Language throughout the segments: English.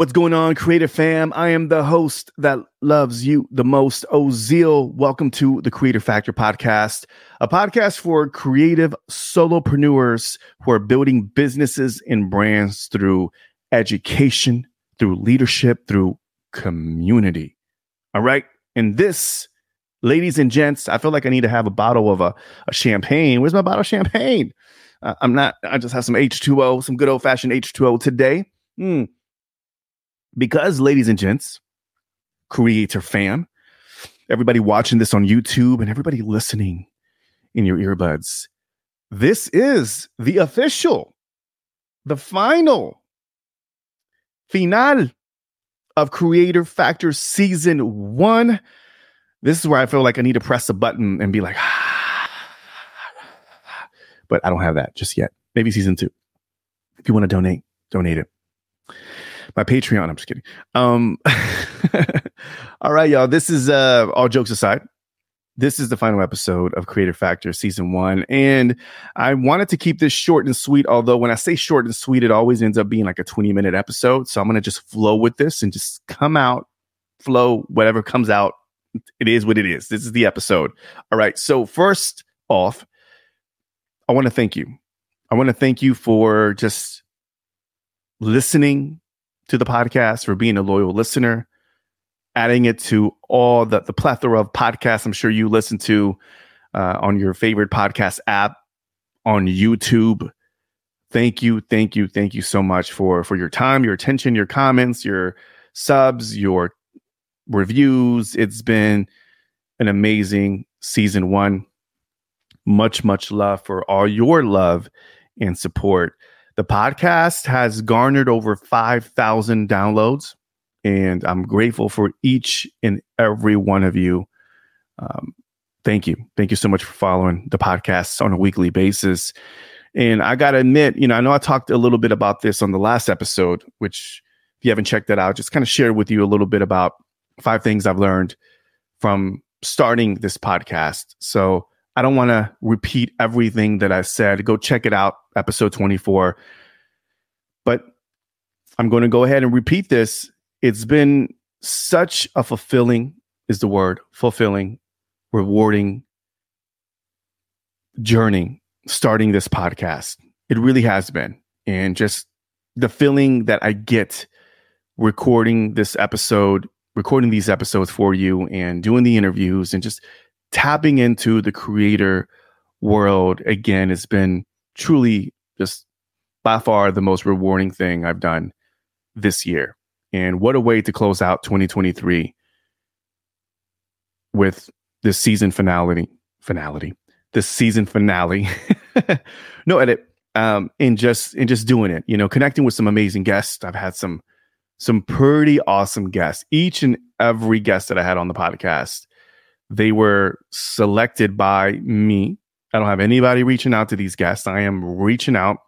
What's going on, Creative Fam? I am the host that loves you the most, Ozeal. Welcome to the Creator Factor podcast, a podcast for creative solopreneurs who are building businesses and brands through education, through leadership, through community. All right. And this, ladies and gents, I feel like I need to have a bottle of a, a champagne. Where's my bottle of champagne? Uh, I'm not, I just have some H2O, some good old fashioned H2O today. Hmm because, ladies and gents, creator fam, everybody watching this on YouTube and everybody listening in your earbuds, this is the official, the final, final of Creator Factor Season 1. This is where I feel like I need to press a button and be like, but I don't have that just yet. Maybe season two. If you want to donate, donate it my Patreon. I'm just kidding. Um, all right, y'all. This is uh, all jokes aside. This is the final episode of Creator Factor season one. And I wanted to keep this short and sweet, although when I say short and sweet, it always ends up being like a 20 minute episode. So I'm going to just flow with this and just come out, flow, whatever comes out. It is what it is. This is the episode. All right. So, first off, I want to thank you. I want to thank you for just listening to the podcast, for being a loyal listener, adding it to all the, the plethora of podcasts I'm sure you listen to uh, on your favorite podcast app, on YouTube. Thank you, thank you, thank you so much for for your time, your attention, your comments, your subs, your reviews. It's been an amazing season one. Much, much love for all your love and support. The podcast has garnered over 5,000 downloads, and I'm grateful for each and every one of you. Um, thank you. Thank you so much for following the podcast on a weekly basis. And I got to admit, you know, I know I talked a little bit about this on the last episode, which if you haven't checked that out, just kind of share with you a little bit about five things I've learned from starting this podcast. So I don't want to repeat everything that I said. Go check it out, episode 24. But I'm going to go ahead and repeat this. It's been such a fulfilling, is the word, fulfilling, rewarding journey starting this podcast. It really has been. And just the feeling that I get recording this episode, recording these episodes for you and doing the interviews and just tapping into the creator world again has been truly just by far the most rewarding thing I've done this year. And what a way to close out 2023 with this season finality, finality, this season finale. no edit. Um, and just and just doing it, you know, connecting with some amazing guests. I've had some some pretty awesome guests. Each and every guest that I had on the podcast they were selected by me. I don't have anybody reaching out to these guests. I am reaching out.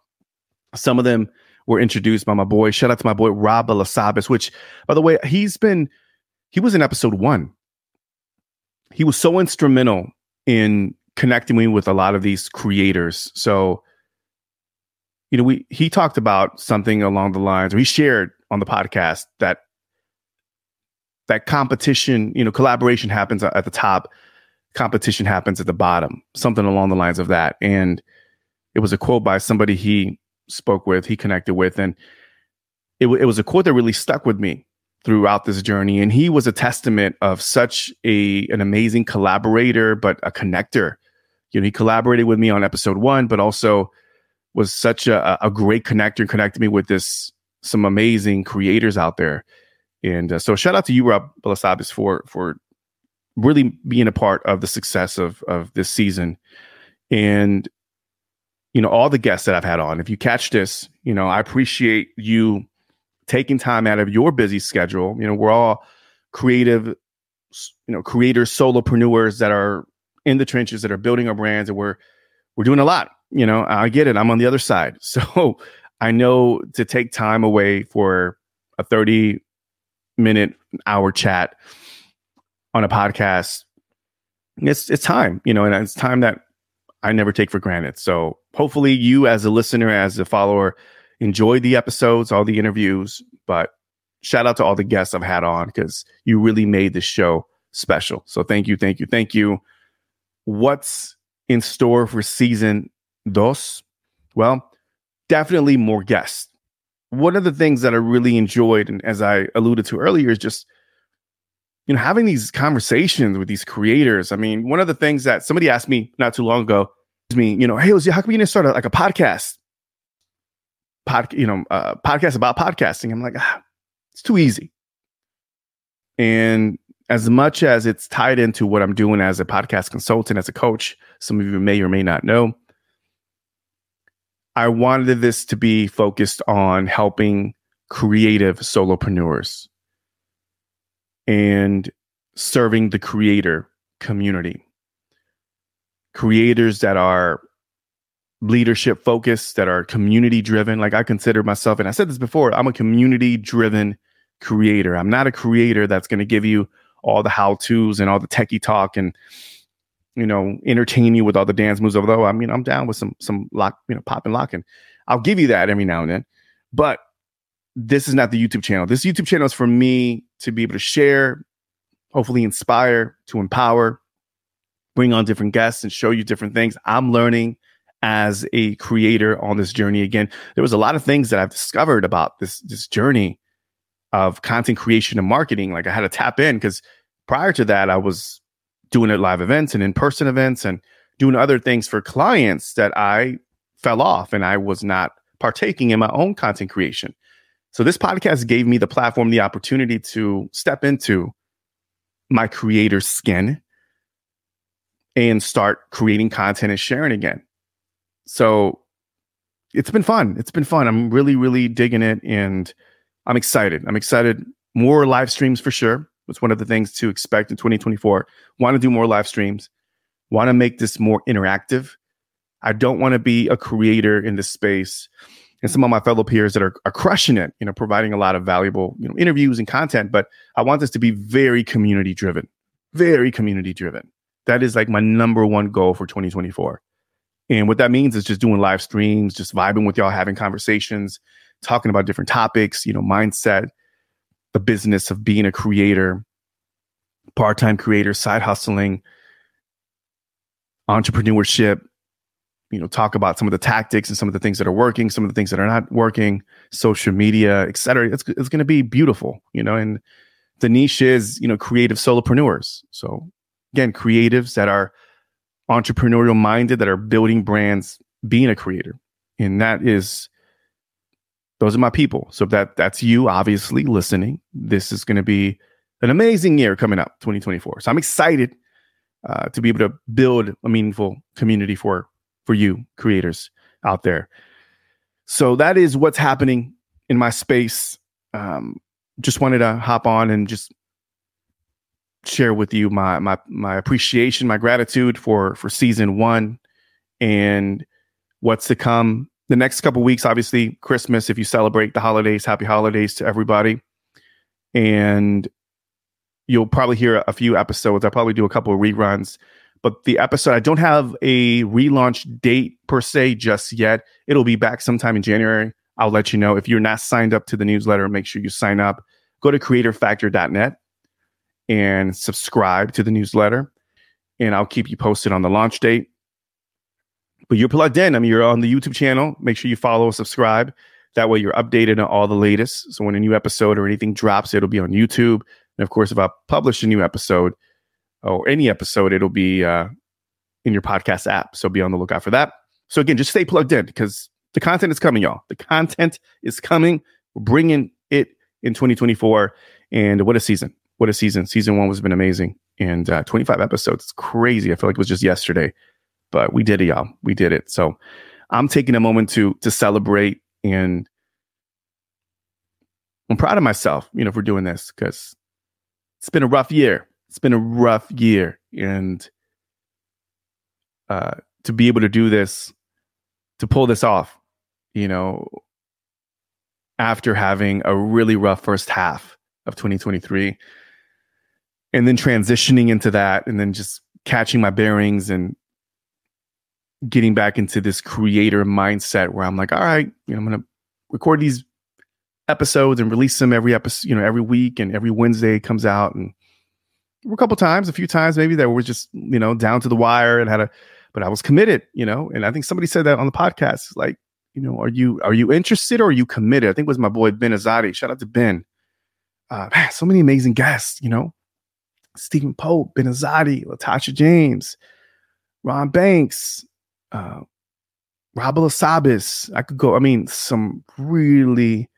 Some of them were introduced by my boy. Shout out to my boy Rob Balasabas, which, by the way, he's been he was in episode one. He was so instrumental in connecting me with a lot of these creators. So, you know, we he talked about something along the lines, or he shared on the podcast that that competition, you know, collaboration happens at the top, competition happens at the bottom, something along the lines of that. And it was a quote by somebody he spoke with, he connected with, and it, it was a quote that really stuck with me throughout this journey. And he was a testament of such a an amazing collaborator, but a connector. You know, he collaborated with me on episode one, but also was such a, a great connector and connected me with this some amazing creators out there and uh, so shout out to you, Rob Balasabas, for for really being a part of the success of of this season. And you know, all the guests that I've had on. If you catch this, you know, I appreciate you taking time out of your busy schedule. You know, we're all creative, you know, creators, solopreneurs that are in the trenches that are building our brands and we're we're doing a lot. You know, I get it. I'm on the other side. So I know to take time away for a 30 minute hour chat on a podcast it's it's time you know and it's time that i never take for granted so hopefully you as a listener as a follower enjoy the episodes all the interviews but shout out to all the guests I've had on because you really made this show special. So thank you, thank you, thank you. What's in store for season dos? Well, definitely more guests. One of the things that I really enjoyed, and as I alluded to earlier, is just you know having these conversations with these creators. I mean, one of the things that somebody asked me not too long ago is me, you know, hey, how come you didn't start a, like a podcast? Pod, you know, uh, podcast about podcasting. I'm like, ah, it's too easy. And as much as it's tied into what I'm doing as a podcast consultant, as a coach, some of you may or may not know, I wanted this to be focused on helping creative solopreneurs and serving the creator community. Creators that are leadership focused, that are community driven. Like I consider myself, and I said this before, I'm a community driven creator. I'm not a creator that's going to give you all the how tos and all the techie talk and you know entertain you with all the dance moves. Although oh, I mean I'm down with some some lock you know pop and locking. I'll give you that every now and then, but this is not the YouTube channel. This YouTube channel is for me to be able to share, hopefully inspire, to empower, bring on different guests and show you different things. I'm learning as a creator on this journey again. There was a lot of things that I've discovered about this this journey of content creation and marketing. Like I had to tap in because prior to that, I was doing it live events and in person events and doing other things for clients that I fell off and I was not partaking in my own content creation. So this podcast gave me the platform, the opportunity to step into my creator's skin and start creating content and sharing again. So it's been fun. It's been fun. I'm really, really digging it. And I'm excited. I'm excited. More live streams for sure. It's one of the things to expect in 2024. Want to do more live streams. Want to make this more interactive. I don't want to be a creator in this space and some of my fellow peers that are, are crushing it, you know, providing a lot of valuable, you know, interviews and content. But I want this to be very community driven, very community driven. That is like my number one goal for 2024. And what that means is just doing live streams, just vibing with y'all, having conversations, talking about different topics, you know, mindset, the business of being a creator, part time creator, side hustling, entrepreneurship, you know, talk about some of the tactics and some of the things that are working, some of the things that are not working, social media, et cetera. It's, it's going to be beautiful, you know, and the niche is, you know, creative solopreneurs. So again, creatives that are entrepreneurial minded, that are building brands, being a creator. And that is those are my people. So that that's you, obviously listening. This is going to be an amazing year coming up, 2024. So I'm excited uh, to be able to build a meaningful community for for you creators out there. So that is what's happening in my space. Um, just wanted to hop on and just share with you my my my appreciation, my gratitude for for season one and what's to come the next couple weeks, obviously Christmas. If you celebrate the holidays, happy holidays to everybody. And you'll probably hear a few episodes. I'll probably do a couple of reruns. But the episode, I don't have a relaunch date per se just yet. It'll be back sometime in January. I'll let you know. If you're not signed up to the newsletter, make sure you sign up. Go to creatorfactor.net and subscribe to the newsletter. And I'll keep you posted on the launch date but you're plugged in. I mean, you're on the YouTube channel. Make sure you follow, or subscribe. That way, you're updated on all the latest. So when a new episode or anything drops, it'll be on YouTube. And of course, if I publish a new episode or any episode, it'll be uh, in your podcast app. So be on the lookout for that. So again, just stay plugged in because the content is coming, y'all. The content is coming. We're bringing it in 2024. And what a season! What a season! Season one has been amazing, and uh, 25 episodes. It's crazy. I feel like it was just yesterday but we did it, y'all. We did it. So I'm taking a moment to to celebrate and I'm proud of myself, you know, for doing this because it's been a rough year. It's been a rough year. And uh to be able to do this, to pull this off, you know, after having a really rough first half of 2023 and then transitioning into that and then just catching my bearings and getting back into this creator mindset where I'm like, all right, you know, I'm to record these episodes and release them every episode, you know, every week and every Wednesday comes out. And a couple times, a few times maybe that was just, you know, down to the wire and had a, but I was committed, you know, and I think somebody said that on the podcast, like, you know, are you, are you interested or are you committed? I think it was my boy Ben Azadi. Shout out to Ben. Uh, man, so many amazing guests, you know, Stephen Pope, Ben Azadi, Latasha James, Ron Banks, uh, Rob Sabis. I could go. I mean, some really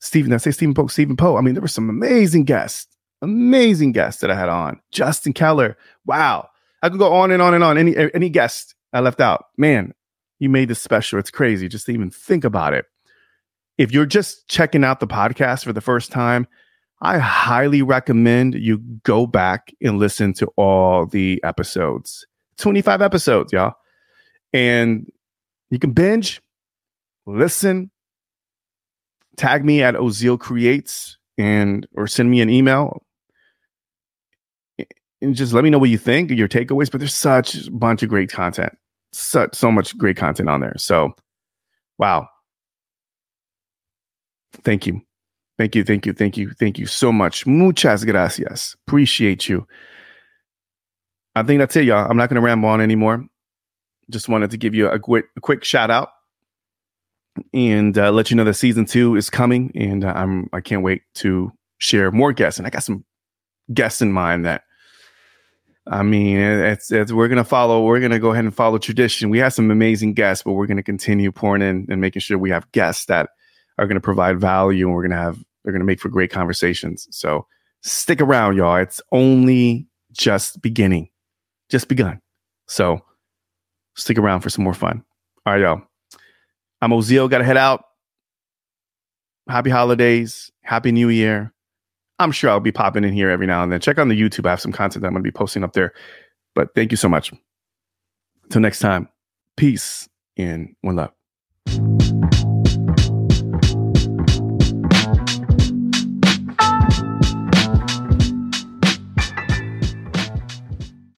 Stephen. I say Stephen Pope, Stephen Pope. I mean, there were some amazing guests, amazing guests that I had on. Justin Keller. Wow, I could go on and on and on. Any any guest I left out, man, you made this special. It's crazy just to even think about it. If you're just checking out the podcast for the first time, I highly recommend you go back and listen to all the episodes. 25 episodes, y'all. And you can binge, listen, tag me at Ozeal Creates and or send me an email and just let me know what you think, your takeaways. But there's such a bunch of great content, such so much great content on there. So, wow, thank you, thank you, thank you, thank you, thank you so much. Muchas gracias. Appreciate you. I think that's it, y'all. I'm not going to ramble on anymore. Just wanted to give you a quick, a quick shout out and uh, let you know that season two is coming, and uh, I'm I can't wait to share more guests. And I got some guests in mind that I mean, it's, it's we're gonna follow. We're gonna go ahead and follow tradition. We have some amazing guests, but we're gonna continue pouring in and making sure we have guests that are gonna provide value, and we're gonna have they're gonna make for great conversations. So stick around, y'all. It's only just beginning, just begun. So stick around for some more fun. All right, y'all. I'm Ozeal. Got to head out. Happy holidays. Happy New Year. I'm sure I'll be popping in here every now and then. Check on the YouTube. I have some content that I'm going to be posting up there. But thank you so much. Until next time, peace and one love.